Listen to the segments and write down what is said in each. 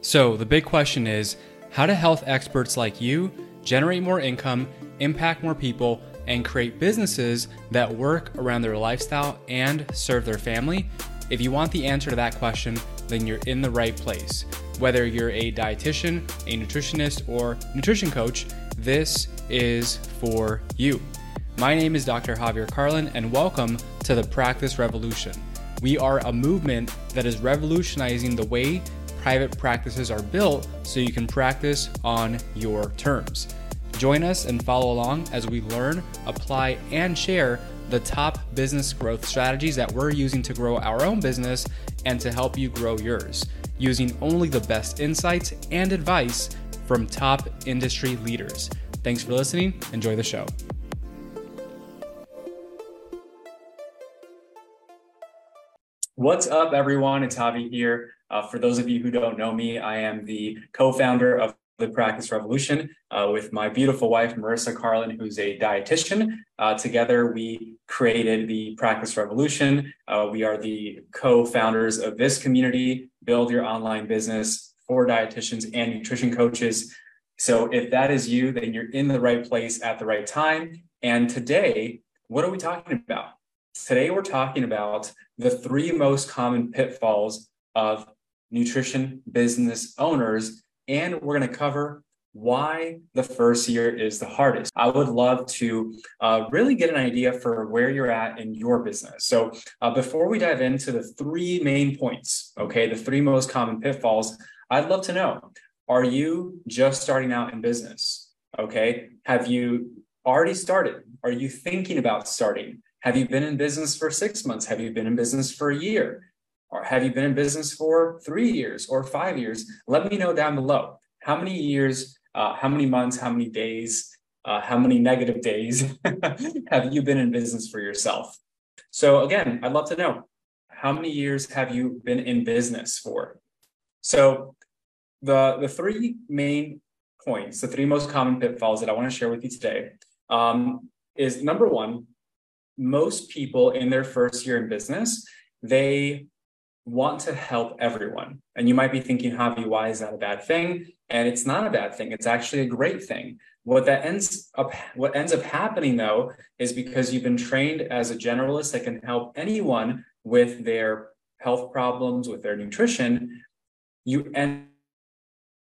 So, the big question is how do health experts like you generate more income, impact more people, and create businesses that work around their lifestyle and serve their family? If you want the answer to that question, then you're in the right place. Whether you're a dietitian, a nutritionist, or nutrition coach, this is for you. My name is Dr. Javier Carlin, and welcome to the Practice Revolution. We are a movement that is revolutionizing the way private practices are built so you can practice on your terms. Join us and follow along as we learn, apply, and share the top business growth strategies that we're using to grow our own business and to help you grow yours, using only the best insights and advice from top industry leaders. Thanks for listening. Enjoy the show. What's up, everyone? It's Javi here. Uh, for those of you who don't know me, I am the co-founder of the Practice Revolution uh, with my beautiful wife, Marissa Carlin, who's a dietitian. Uh, together, we created the Practice Revolution. Uh, we are the co-founders of this community, Build Your Online Business for dietitians and nutrition coaches. So if that is you, then you're in the right place at the right time. And today, what are we talking about? Today, we're talking about the three most common pitfalls of nutrition business owners. And we're going to cover why the first year is the hardest. I would love to uh, really get an idea for where you're at in your business. So, uh, before we dive into the three main points, okay, the three most common pitfalls, I'd love to know are you just starting out in business? Okay, have you already started? Are you thinking about starting? Have you been in business for six months? Have you been in business for a year? Or have you been in business for three years or five years? Let me know down below. How many years, uh, how many months, how many days, uh, how many negative days have you been in business for yourself? So, again, I'd love to know how many years have you been in business for? So, the, the three main points, the three most common pitfalls that I want to share with you today um, is number one, most people in their first year in business, they want to help everyone. And you might be thinking, Javi, why is that a bad thing? And it's not a bad thing. It's actually a great thing. What that ends up what ends up happening though is because you've been trained as a generalist that can help anyone with their health problems, with their nutrition, you end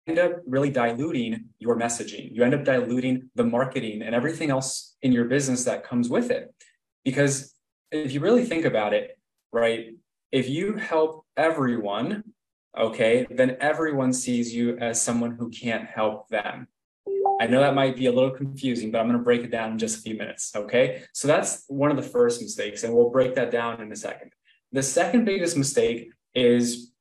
end up really diluting your messaging. You end up diluting the marketing and everything else in your business that comes with it. Because if you really think about it, right, if you help everyone, okay, then everyone sees you as someone who can't help them. I know that might be a little confusing, but I'm going to break it down in just a few minutes. Okay. So that's one of the first mistakes, and we'll break that down in a second. The second biggest mistake is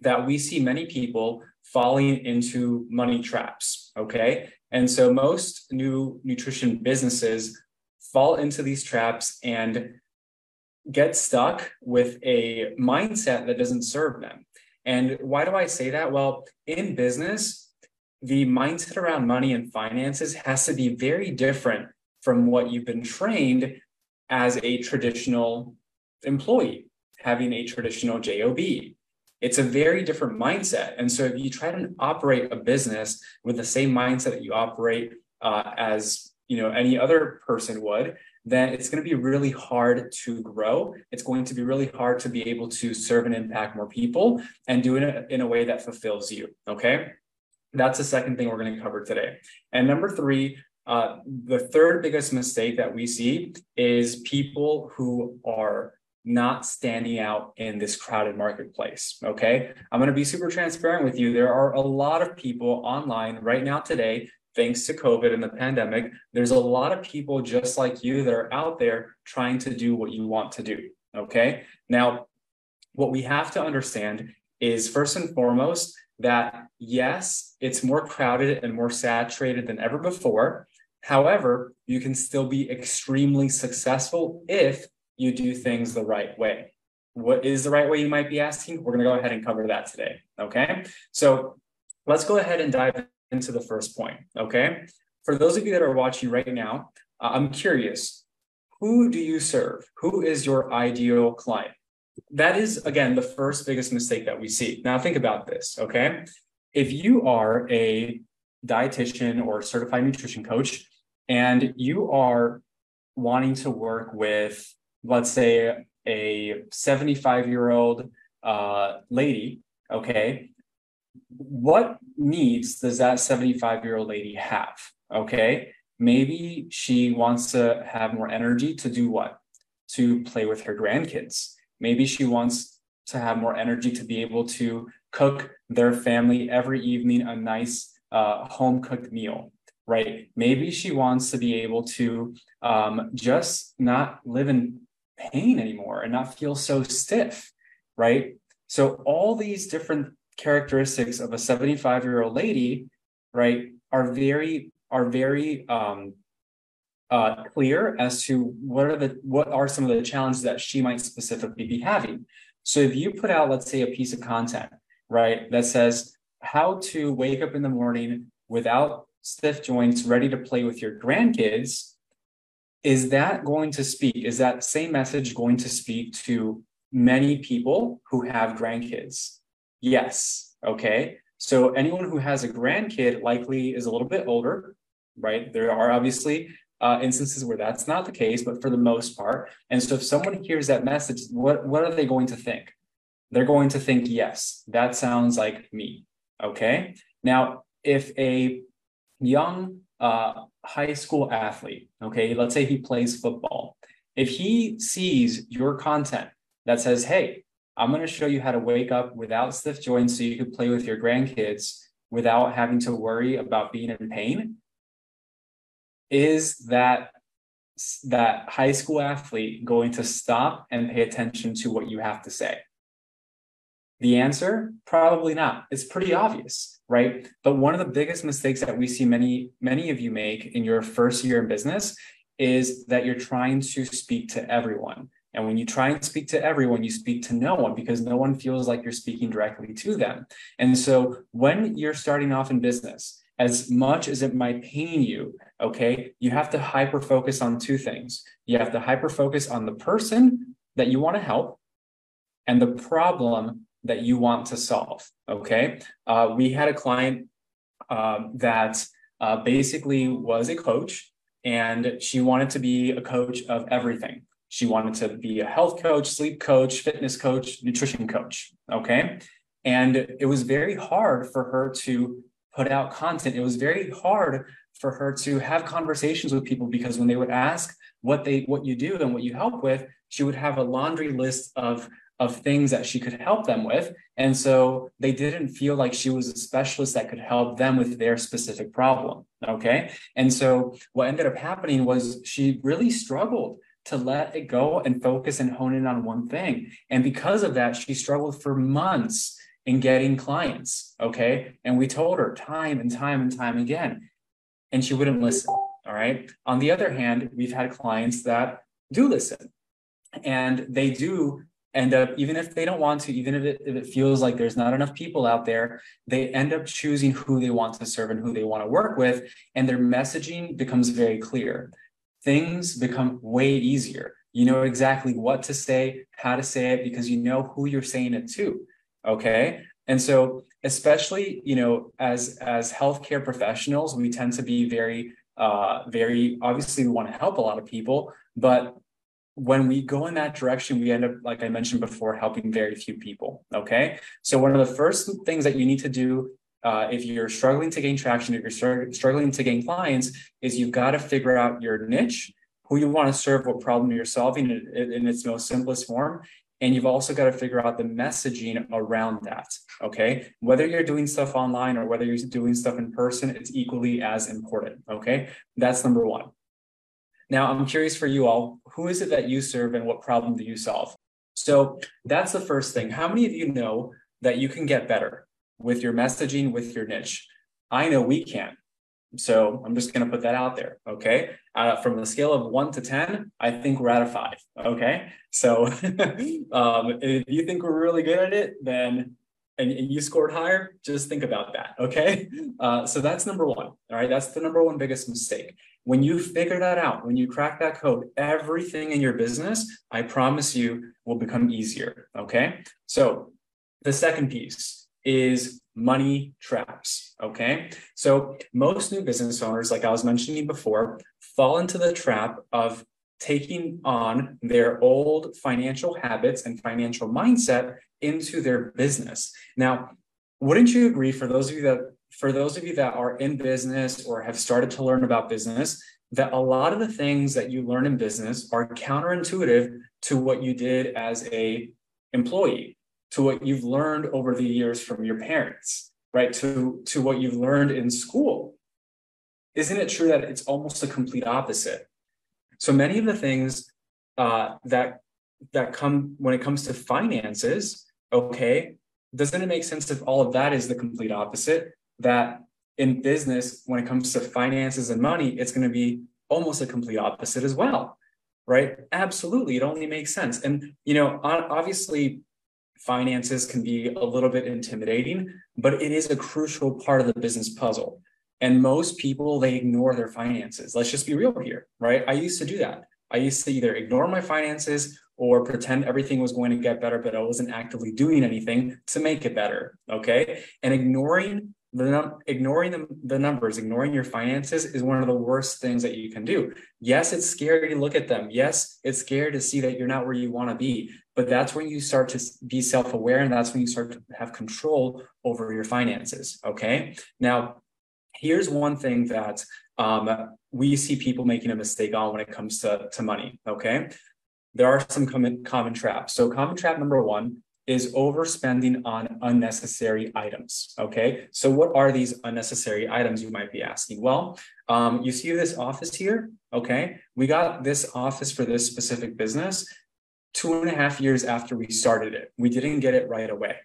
that we see many people falling into money traps. Okay. And so most new nutrition businesses fall into these traps and get stuck with a mindset that doesn't serve them. And why do I say that? Well, in business, the mindset around money and finances has to be very different from what you've been trained as a traditional employee, having a traditional JOB. It's a very different mindset. And so if you try to operate a business with the same mindset that you operate uh, as you know any other person would, then it's going to be really hard to grow. It's going to be really hard to be able to serve and impact more people and do it in a way that fulfills you. Okay. That's the second thing we're going to cover today. And number three, uh, the third biggest mistake that we see is people who are not standing out in this crowded marketplace. Okay. I'm going to be super transparent with you. There are a lot of people online right now today thanks to COVID and the pandemic, there's a lot of people just like you that are out there trying to do what you want to do. Okay. Now, what we have to understand is first and foremost that yes, it's more crowded and more saturated than ever before. However, you can still be extremely successful if you do things the right way. What is the right way, you might be asking? We're going to go ahead and cover that today. Okay. So let's go ahead and dive into the first point. Okay. For those of you that are watching right now, uh, I'm curious who do you serve? Who is your ideal client? That is, again, the first biggest mistake that we see. Now, think about this. Okay. if you are a dietitian or certified nutrition coach and you are wanting to work with, let's say, a 75 year old uh, lady, okay, what needs does that 75 year old lady have? Okay, maybe she wants to have more energy to do what? To play with her grandkids. Maybe she wants to have more energy to be able to cook their family every evening a nice uh, home cooked meal, right? Maybe she wants to be able to um, just not live in pain anymore and not feel so stiff, right? So, all these different characteristics of a 75 year old lady, right, are very, are very, um, uh, clear as to what are the what are some of the challenges that she might specifically be having. So if you put out, let's say, a piece of content, right, that says how to wake up in the morning without stiff joints, ready to play with your grandkids, is that going to speak? Is that same message going to speak to many people who have grandkids? Yes. Okay. So anyone who has a grandkid likely is a little bit older, right? There are obviously uh, instances where that's not the case, but for the most part. And so if someone hears that message, what, what are they going to think? They're going to think, yes, that sounds like me. Okay. Now, if a young uh, high school athlete, okay, let's say he plays football, if he sees your content that says, hey, I'm going to show you how to wake up without stiff joints so you can play with your grandkids without having to worry about being in pain, is that that high school athlete going to stop and pay attention to what you have to say? The answer, probably not. It's pretty obvious, right? But one of the biggest mistakes that we see many, many of you make in your first year in business is that you're trying to speak to everyone. And when you try and speak to everyone, you speak to no one because no one feels like you're speaking directly to them. And so when you're starting off in business, as much as it might pain you, okay, you have to hyper focus on two things. You have to hyper focus on the person that you want to help and the problem that you want to solve. Okay. Uh, we had a client uh, that uh, basically was a coach and she wanted to be a coach of everything. She wanted to be a health coach, sleep coach, fitness coach, nutrition coach. Okay. And it was very hard for her to put out content. It was very hard for her to have conversations with people because when they would ask what they what you do and what you help with, she would have a laundry list of of things that she could help them with. And so they didn't feel like she was a specialist that could help them with their specific problem. Okay. And so what ended up happening was she really struggled to let it go and focus and hone in on one thing. And because of that, she struggled for months in getting clients. Okay. And we told her time and time and time again, and she wouldn't listen. All right. On the other hand, we've had clients that do listen and they do end up, even if they don't want to, even if it, if it feels like there's not enough people out there, they end up choosing who they want to serve and who they want to work with. And their messaging becomes very clear. Things become way easier. You know exactly what to say, how to say it, because you know who you're saying it to okay and so especially you know as as healthcare professionals we tend to be very uh very obviously we want to help a lot of people but when we go in that direction we end up like i mentioned before helping very few people okay so one of the first things that you need to do uh, if you're struggling to gain traction if you're struggling to gain clients is you've got to figure out your niche who you want to serve what problem you're solving in, in its most simplest form and you've also got to figure out the messaging around that. Okay. Whether you're doing stuff online or whether you're doing stuff in person, it's equally as important. Okay. That's number one. Now, I'm curious for you all who is it that you serve and what problem do you solve? So that's the first thing. How many of you know that you can get better with your messaging, with your niche? I know we can. So I'm just going to put that out there. Okay. Uh, from the scale of one to 10, I think we're at a five. Okay. So um, if you think we're really good at it, then and, you scored higher, just think about that. Okay. Uh, so that's number one. All right. That's the number one biggest mistake. When you figure that out, when you crack that code, everything in your business, I promise you, will become easier. Okay. So the second piece is money traps. Okay. So most new business owners, like I was mentioning before, fall into the trap of taking on their old financial habits and financial mindset into their business. Now, wouldn't you agree for those of you that for those of you that are in business or have started to learn about business that a lot of the things that you learn in business are counterintuitive to what you did as a employee to what you've learned over the years from your parents right to to what you've learned in school isn't it true that it's almost a complete opposite so many of the things uh, that that come when it comes to finances okay doesn't it make sense if all of that is the complete opposite that in business, when it comes to finances and money, it's going to be almost a complete opposite as well, right? Absolutely. It only makes sense. And, you know, obviously, finances can be a little bit intimidating, but it is a crucial part of the business puzzle. And most people, they ignore their finances. Let's just be real here, right? I used to do that. I used to either ignore my finances or pretend everything was going to get better, but I wasn't actively doing anything to make it better. Okay. And ignoring the num- ignoring the, the numbers, ignoring your finances is one of the worst things that you can do. Yes, it's scary to look at them. Yes, it's scary to see that you're not where you want to be. But that's when you start to be self aware and that's when you start to have control over your finances. Okay. Now, here's one thing that um, we see people making a mistake on when it comes to, to money. Okay. There are some common, common traps. So, common trap number one is overspending on unnecessary items. Okay, so what are these unnecessary items you might be asking? Well, um, you see this office here. Okay, we got this office for this specific business two and a half years after we started it. We didn't get it right away.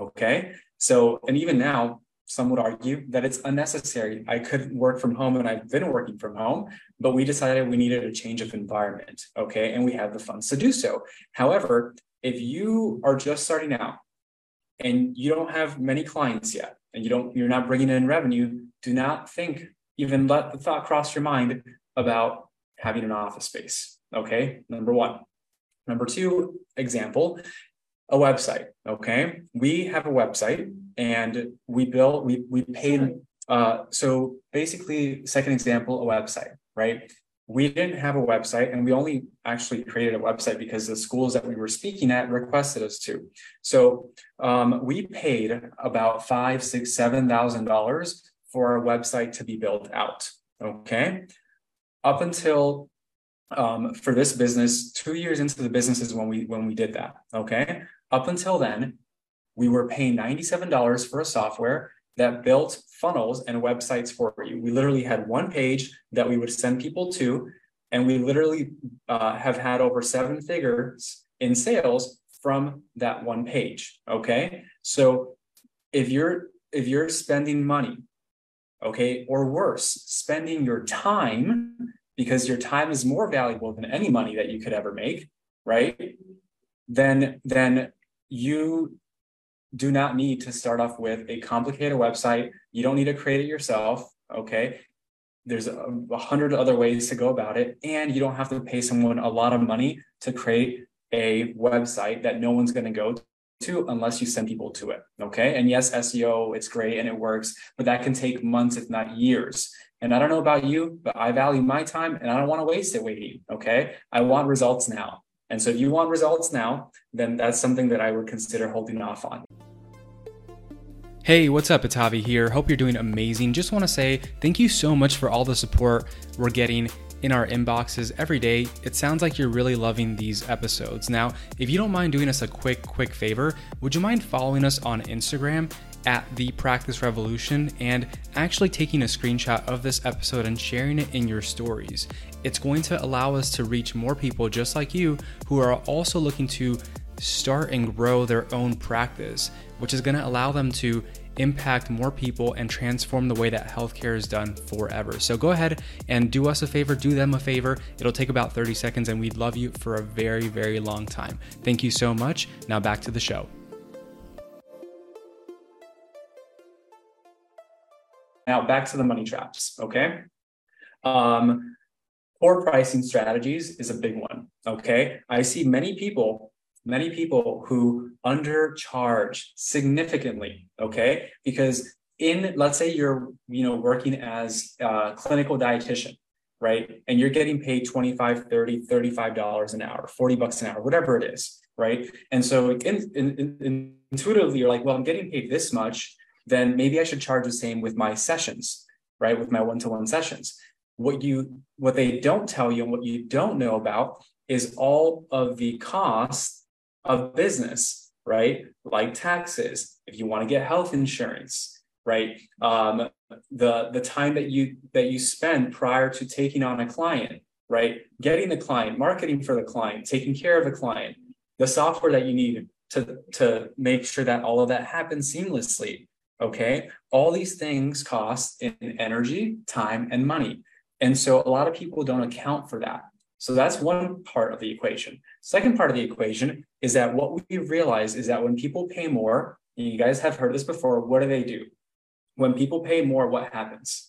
Okay, so and even now, some would argue that it's unnecessary. I could work from home and I've been working from home, but we decided we needed a change of environment. Okay. And we have the funds to do so. However, if you are just starting out and you don't have many clients yet and you don't you're not bringing in revenue do not think even let the thought cross your mind about having an office space. Okay? Number one. Number two example a website. Okay? We have a website and we built we we paid uh so basically second example a website right we didn't have a website and we only actually created a website because the schools that we were speaking at requested us to. So um, we paid about five six seven thousand dollars for our website to be built out okay? Up until um, for this business two years into the business is when we when we did that okay? Up until then we were paying $97 for a software that built funnels and websites for you. We literally had one page that we would send people to, and we literally uh, have had over seven figures in sales from that one page. Okay, so if you're if you're spending money, okay, or worse, spending your time because your time is more valuable than any money that you could ever make, right? Then then you do not need to start off with a complicated website. You don't need to create it yourself. Okay. There's a, a hundred other ways to go about it. And you don't have to pay someone a lot of money to create a website that no one's going to go to unless you send people to it. Okay. And yes, SEO, it's great and it works, but that can take months, if not years. And I don't know about you, but I value my time and I don't want to waste it waiting. Okay. I want results now. And so if you want results now, then that's something that I would consider holding off on. Hey, what's up? It's Javi here. Hope you're doing amazing. Just want to say thank you so much for all the support we're getting in our inboxes every day. It sounds like you're really loving these episodes. Now, if you don't mind doing us a quick, quick favor, would you mind following us on Instagram at the Practice Revolution and actually taking a screenshot of this episode and sharing it in your stories? It's going to allow us to reach more people just like you who are also looking to start and grow their own practice, which is going to allow them to impact more people and transform the way that healthcare is done forever. So go ahead and do us a favor, do them a favor. It'll take about 30 seconds and we'd love you for a very, very long time. Thank you so much. Now back to the show. Now back to the money traps, okay? Um, poor pricing strategies is a big one, okay? I see many people many people who undercharge significantly, okay? Because in, let's say you're, you know, working as a clinical dietitian, right? And you're getting paid 25, 30, 35 dollars an hour, 40 bucks an hour, whatever it is, right? And so in, in, in, intuitively you're like, well, I'm getting paid this much, then maybe I should charge the same with my sessions, right? With my one-to-one sessions. What you what they don't tell you and what you don't know about is all of the costs of business, right? Like taxes, if you want to get health insurance, right? Um, the the time that you that you spend prior to taking on a client, right? Getting the client, marketing for the client, taking care of the client, the software that you need to to make sure that all of that happens seamlessly. Okay, all these things cost in energy, time, and money, and so a lot of people don't account for that. So that's one part of the equation. Second part of the equation is that what we realize is that when people pay more, you guys have heard this before, what do they do? When people pay more, what happens?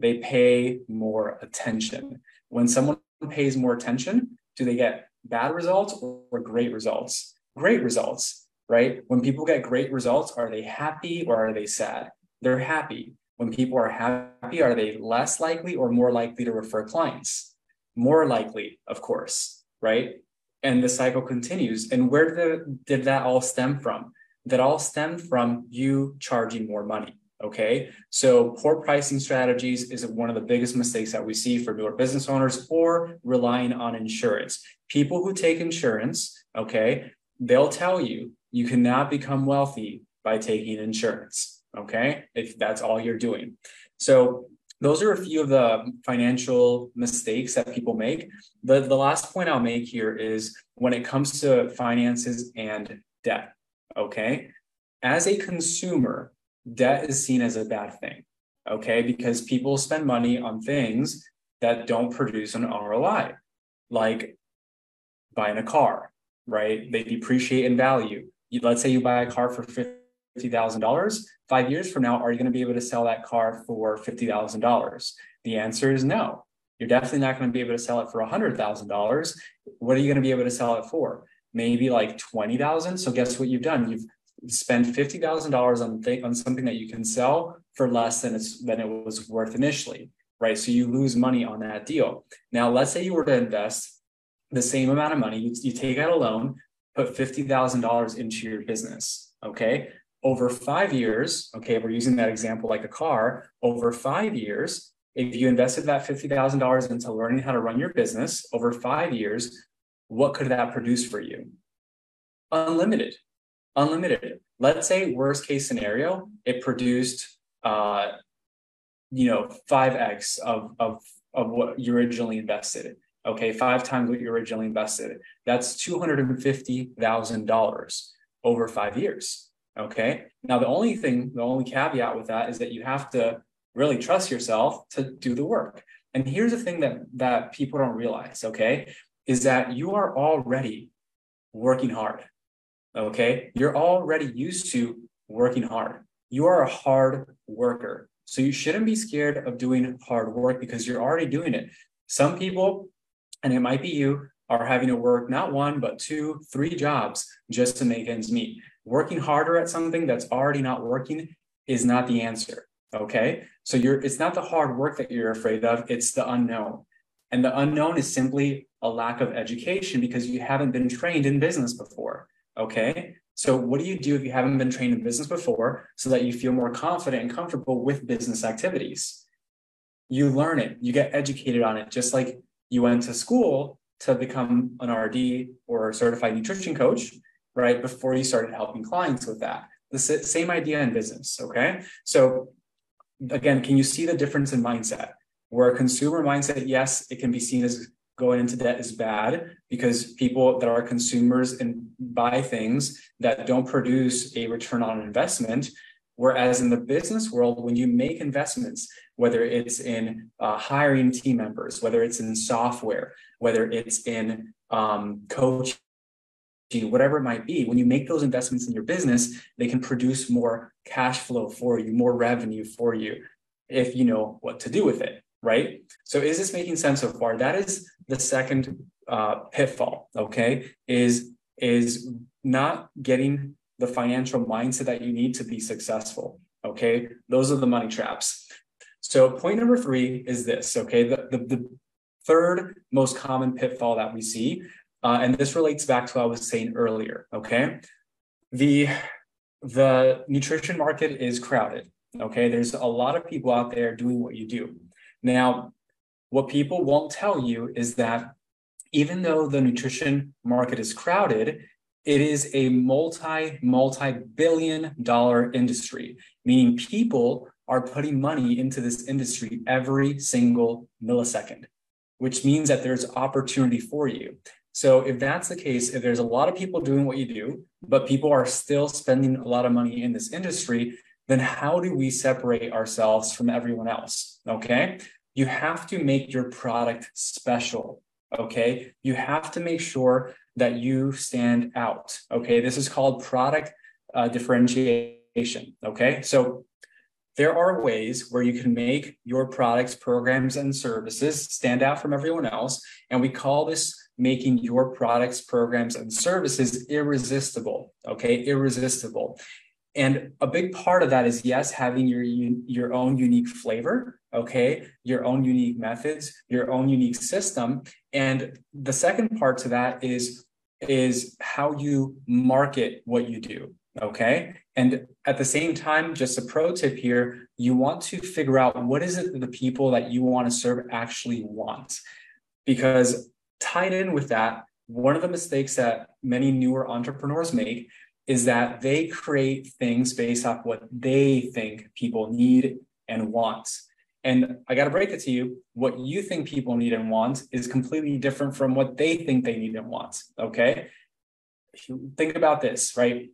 They pay more attention. When someone pays more attention, do they get bad results or great results? Great results, right? When people get great results, are they happy or are they sad? They're happy. When people are happy, are they less likely or more likely to refer clients? More likely, of course, right? And the cycle continues. And where did, did that all stem from? That all stemmed from you charging more money. Okay. So poor pricing strategies is one of the biggest mistakes that we see for newer business owners or relying on insurance. People who take insurance, okay, they'll tell you you cannot become wealthy by taking insurance. Okay. If that's all you're doing. So those are a few of the financial mistakes that people make. The, the last point I'll make here is when it comes to finances and debt. Okay. As a consumer, debt is seen as a bad thing, okay? Because people spend money on things that don't produce an ROI, like buying a car, right? They depreciate in value. You, let's say you buy a car for $50,000. Five years from now, are you going to be able to sell that car for $50,000? The answer is no. You're definitely not going to be able to sell it for $100,000. What are you going to be able to sell it for? Maybe like 20,000. So guess what you've done? You've spent fifty thousand dollars on th- on something that you can sell for less than it's than it was worth initially, right? So you lose money on that deal. Now, let's say you were to invest the same amount of money, you, you take out a loan, put fifty thousand dollars into your business, okay? Over five years, okay, we're using that example like a car. Over five years, if you invested that fifty thousand dollars into learning how to run your business over five years, what could that produce for you? Unlimited, unlimited. Let's say worst case scenario, it produced uh, you know, 5x of, of, of what you originally invested. Okay, five times what you originally invested. That's $250,000 over five years. Okay. Now, the only thing, the only caveat with that is that you have to really trust yourself to do the work. And here's the thing that, that people don't realize, okay, is that you are already working hard. Okay. You're already used to working hard. You are a hard worker. So you shouldn't be scared of doing hard work because you're already doing it. Some people, and it might be you, are having to work not one, but two, three jobs just to make ends meet. Working harder at something that's already not working is not the answer. Okay. So you're it's not the hard work that you're afraid of, it's the unknown. And the unknown is simply a lack of education because you haven't been trained in business before. Okay. So, what do you do if you haven't been trained in business before so that you feel more confident and comfortable with business activities? You learn it, you get educated on it, just like you went to school to become an RD or a certified nutrition coach, right? Before you started helping clients with that. The same idea in business. Okay. So, again, can you see the difference in mindset? Where a consumer mindset, yes, it can be seen as going into debt is bad because people that are consumers and buy things that don't produce a return on investment. Whereas in the business world, when you make investments, whether it's in uh, hiring team members, whether it's in software, whether it's in um, coaching, whatever it might be, when you make those investments in your business, they can produce more cash flow for you, more revenue for you, if you know what to do with it right? So is this making sense so far? That is the second uh, pitfall, okay? Is is not getting the financial mindset that you need to be successful. Okay. Those are the money traps. So, point number three is this. Okay. The, the, the third most common pitfall that we see, uh, and this relates back to what I was saying earlier. Okay. The the nutrition market is crowded. Okay. There's a lot of people out there doing what you do. Now, what people won't tell you is that even though the nutrition market is crowded, it is a multi, multi billion dollar industry, meaning people are putting money into this industry every single millisecond, which means that there's opportunity for you. So if that's the case, if there's a lot of people doing what you do, but people are still spending a lot of money in this industry, then how do we separate ourselves from everyone else? Okay. You have to make your product special. Okay. You have to make sure that you stand out. Okay. This is called product uh, differentiation. Okay. So there are ways where you can make your products, programs, and services stand out from everyone else. And we call this making your products, programs, and services irresistible. Okay, irresistible. And a big part of that is yes, having your your own unique flavor, okay, your own unique methods, your own unique system. And the second part to that is is how you market what you do. Okay. And at the same time, just a pro tip here, you want to figure out what is it that the people that you want to serve actually want. Because tied in with that, one of the mistakes that many newer entrepreneurs make is that they create things based off what they think people need and want. And I got to break it to you what you think people need and want is completely different from what they think they need and want. Okay. Think about this, right?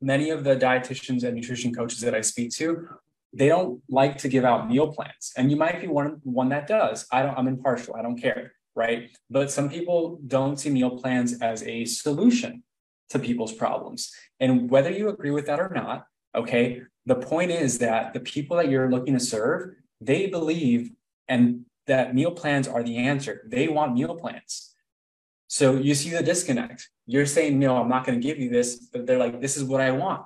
Many of the dietitians and nutrition coaches that I speak to, they don't like to give out meal plans. And you might be one, one that does. I don't, I'm impartial. I don't care right? But some people don't see meal plans as a solution to people's problems. And whether you agree with that or not, okay, the point is that the people that you're looking to serve, they believe and that meal plans are the answer. They want meal plans. So you see the disconnect. You're saying, no, I'm not going to give you this, but they're like, this is what I want,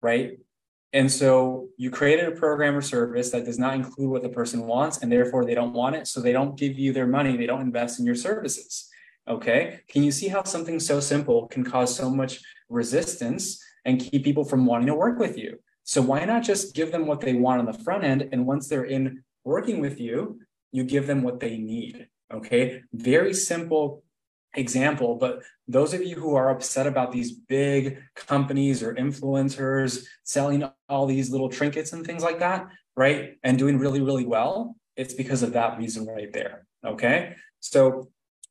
right? And so you created a program or service that does not include what the person wants, and therefore they don't want it. So they don't give you their money, they don't invest in your services. Okay. Can you see how something so simple can cause so much resistance and keep people from wanting to work with you? So why not just give them what they want on the front end? And once they're in working with you, you give them what they need. Okay. Very simple example, but those of you who are upset about these big companies or influencers selling all these little trinkets and things like that, right? And doing really, really well, it's because of that reason right there. Okay. So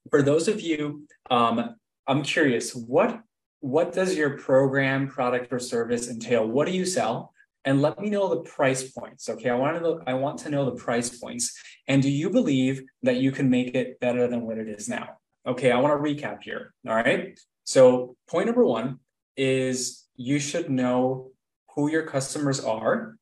for those of you, um, I'm curious, what what does your program, product, or service entail? What do you sell? And let me know the price points. Okay. I want to know, I want to know the price points. And do you believe that you can make it better than what it is now? Okay, I want to recap here. All right. So, point number one is you should know who your customers are.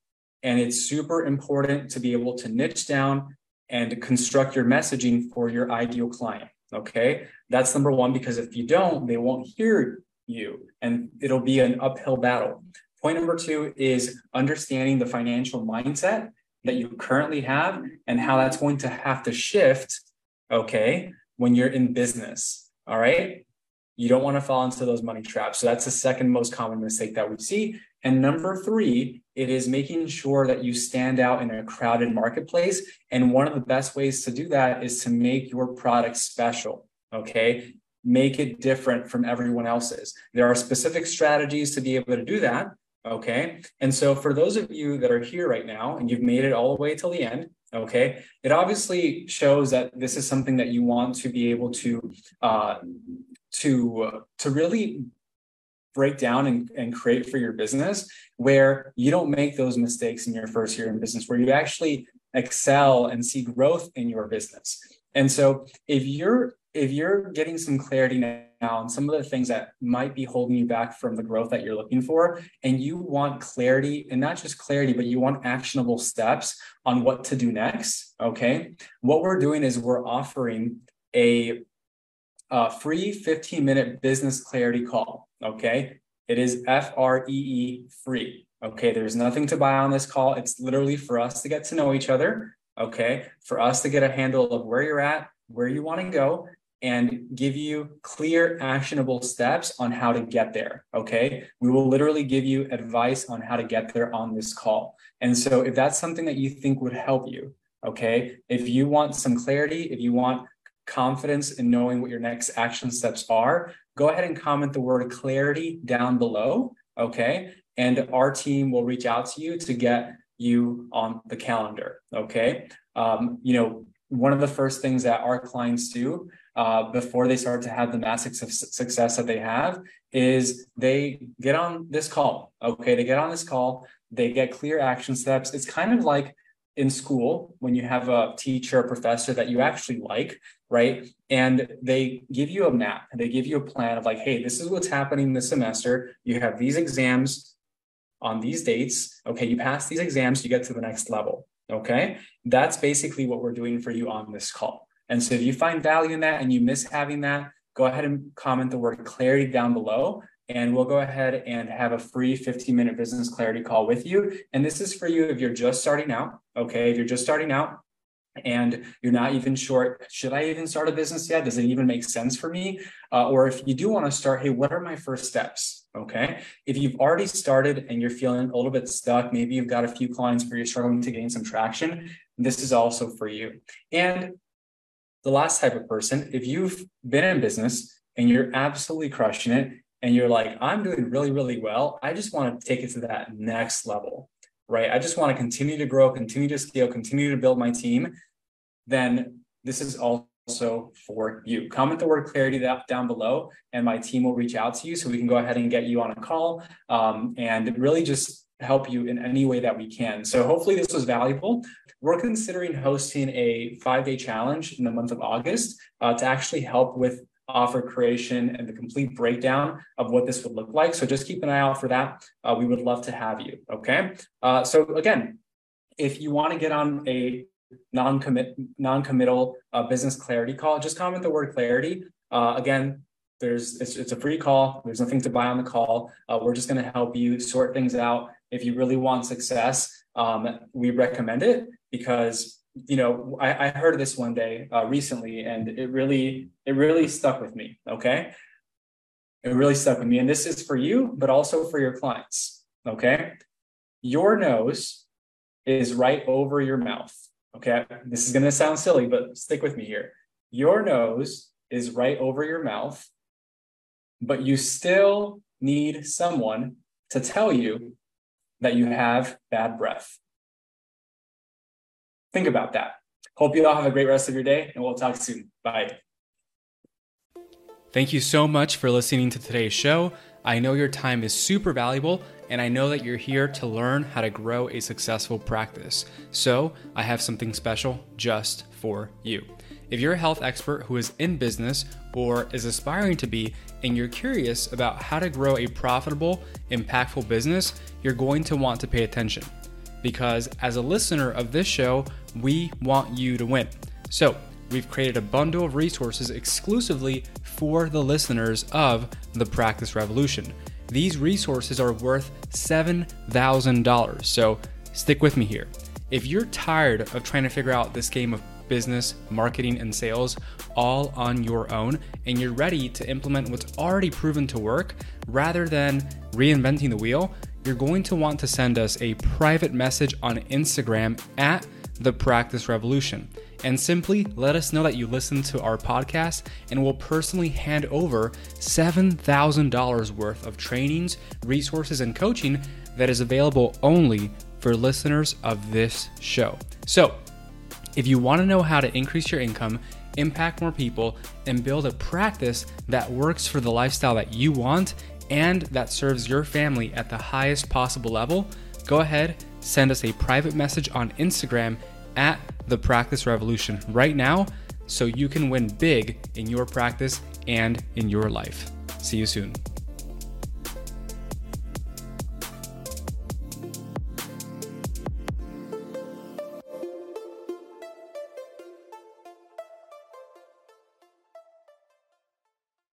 And it's super important to be able to niche down and construct your messaging for your ideal client. Okay. That's number one, because if you don't, they won't hear you and it'll be an uphill battle. Point number two is understanding the financial mindset that you currently have and how that's going to have to shift. Okay when you're in business. All right. You don't want to fall into those money traps. So that's the second most common mistake that we see. And number three, it is making sure that you stand out in a crowded marketplace. And one of the best ways to do that is to make your product special. Okay. Make it different from everyone else's. There are specific strategies to be able to do that. Okay. And so for those of you that are here right now and you've made it all the way till the end, okay it obviously shows that this is something that you want to be able to uh, to uh, to really break down and, and create for your business where you don't make those mistakes in your first year in business where you actually excel and see growth in your business and so if you're if you're getting some clarity now on some of the things that might be holding you back from the growth that you're looking for, and you want clarity, and not just clarity, but you want actionable steps on what to do next, okay? What we're doing is we're offering a a free 15 minute business clarity call. Okay. It is F R E E free. Okay. There's nothing to buy on this call. It's literally for us to get to know each other. Okay. For us to get a handle of where you're at, where you want to go, and give you clear, actionable steps on how to get there. Okay. We will literally give you advice on how to get there on this call. And so, if that's something that you think would help you, okay, if you want some clarity, if you want confidence in knowing what your next action steps are, go ahead and comment the word clarity down below. Okay. And our team will reach out to you to get you on the calendar. Okay. Um, you know, one of the first things that our clients do uh, before they start to have the massive success that they have is they get on this call. Okay, they get on this call, they get clear action steps. It's kind of like in school when you have a teacher or professor that you actually like, right? And they give you a map they give you a plan of like, hey, this is what's happening this semester. You have these exams on these dates. Okay, you pass these exams, you get to the next level. Okay, that's basically what we're doing for you on this call. And so if you find value in that and you miss having that, go ahead and comment the word clarity down below. And we'll go ahead and have a free 15 minute business clarity call with you. And this is for you if you're just starting out. Okay. If you're just starting out, and you're not even sure should i even start a business yet? Does it even make sense for me? Uh, or if you do want to start hey what are my first steps? Okay? If you've already started and you're feeling a little bit stuck maybe you've got a few clients where you're struggling to gain some traction this is also for you. And the last type of person, if you've been in business and you're absolutely crushing it and you're like, I'm doing really, really well, I just want to take it to that next level, right? I just want to continue to grow, continue to scale, continue to build my team, then this is also for you. Comment the word clarity that, down below, and my team will reach out to you so we can go ahead and get you on a call um, and really just help you in any way that we can. So hopefully this was valuable. We're considering hosting a five day challenge in the month of August uh, to actually help with offer creation and the complete breakdown of what this would look like. So just keep an eye out for that. Uh, we would love to have you. Okay. Uh, so again, if you want to get on a non-commit non-committal uh, business clarity call, just comment the word clarity. Uh, again, there's it's, it's a free call. There's nothing to buy on the call. Uh, we're just going to help you sort things out if you really want success, um, we recommend it because you know I, I heard this one day uh, recently, and it really it really stuck with me. Okay, it really stuck with me, and this is for you, but also for your clients. Okay, your nose is right over your mouth. Okay, this is going to sound silly, but stick with me here. Your nose is right over your mouth, but you still need someone to tell you that you have bad breath. Think about that. Hope you all have a great rest of your day, and we'll talk soon. Bye. Thank you so much for listening to today's show. I know your time is super valuable, and I know that you're here to learn how to grow a successful practice. So, I have something special just for you. If you're a health expert who is in business or is aspiring to be, and you're curious about how to grow a profitable, impactful business, you're going to want to pay attention. Because as a listener of this show, we want you to win. So, we've created a bundle of resources exclusively for the listeners of the Practice Revolution. These resources are worth $7,000. So, stick with me here. If you're tired of trying to figure out this game of business, marketing, and sales all on your own, and you're ready to implement what's already proven to work rather than reinventing the wheel, you're going to want to send us a private message on Instagram at the Practice Revolution and simply let us know that you listened to our podcast and we'll personally hand over $7,000 worth of trainings, resources, and coaching that is available only for listeners of this show. So, if you want to know how to increase your income, impact more people, and build a practice that works for the lifestyle that you want and that serves your family at the highest possible level, go ahead, send us a private message on Instagram at the Practice Revolution right now so you can win big in your practice and in your life. See you soon.